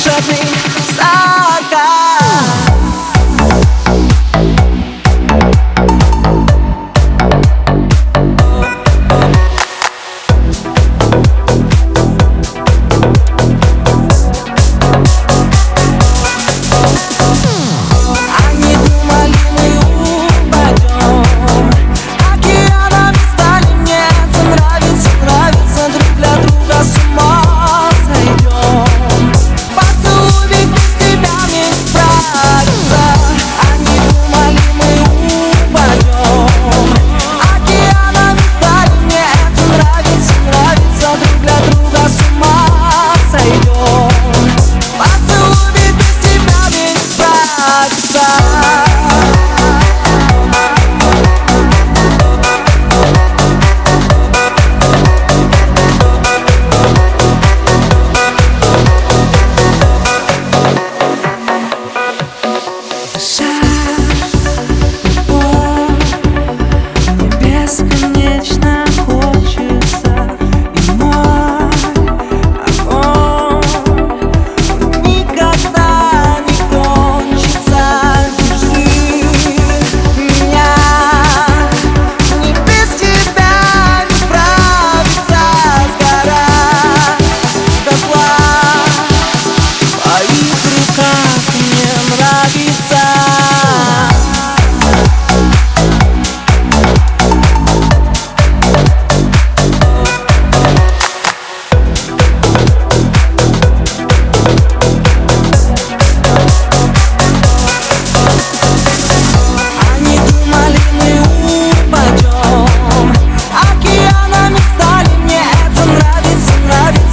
shut me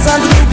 Suddenly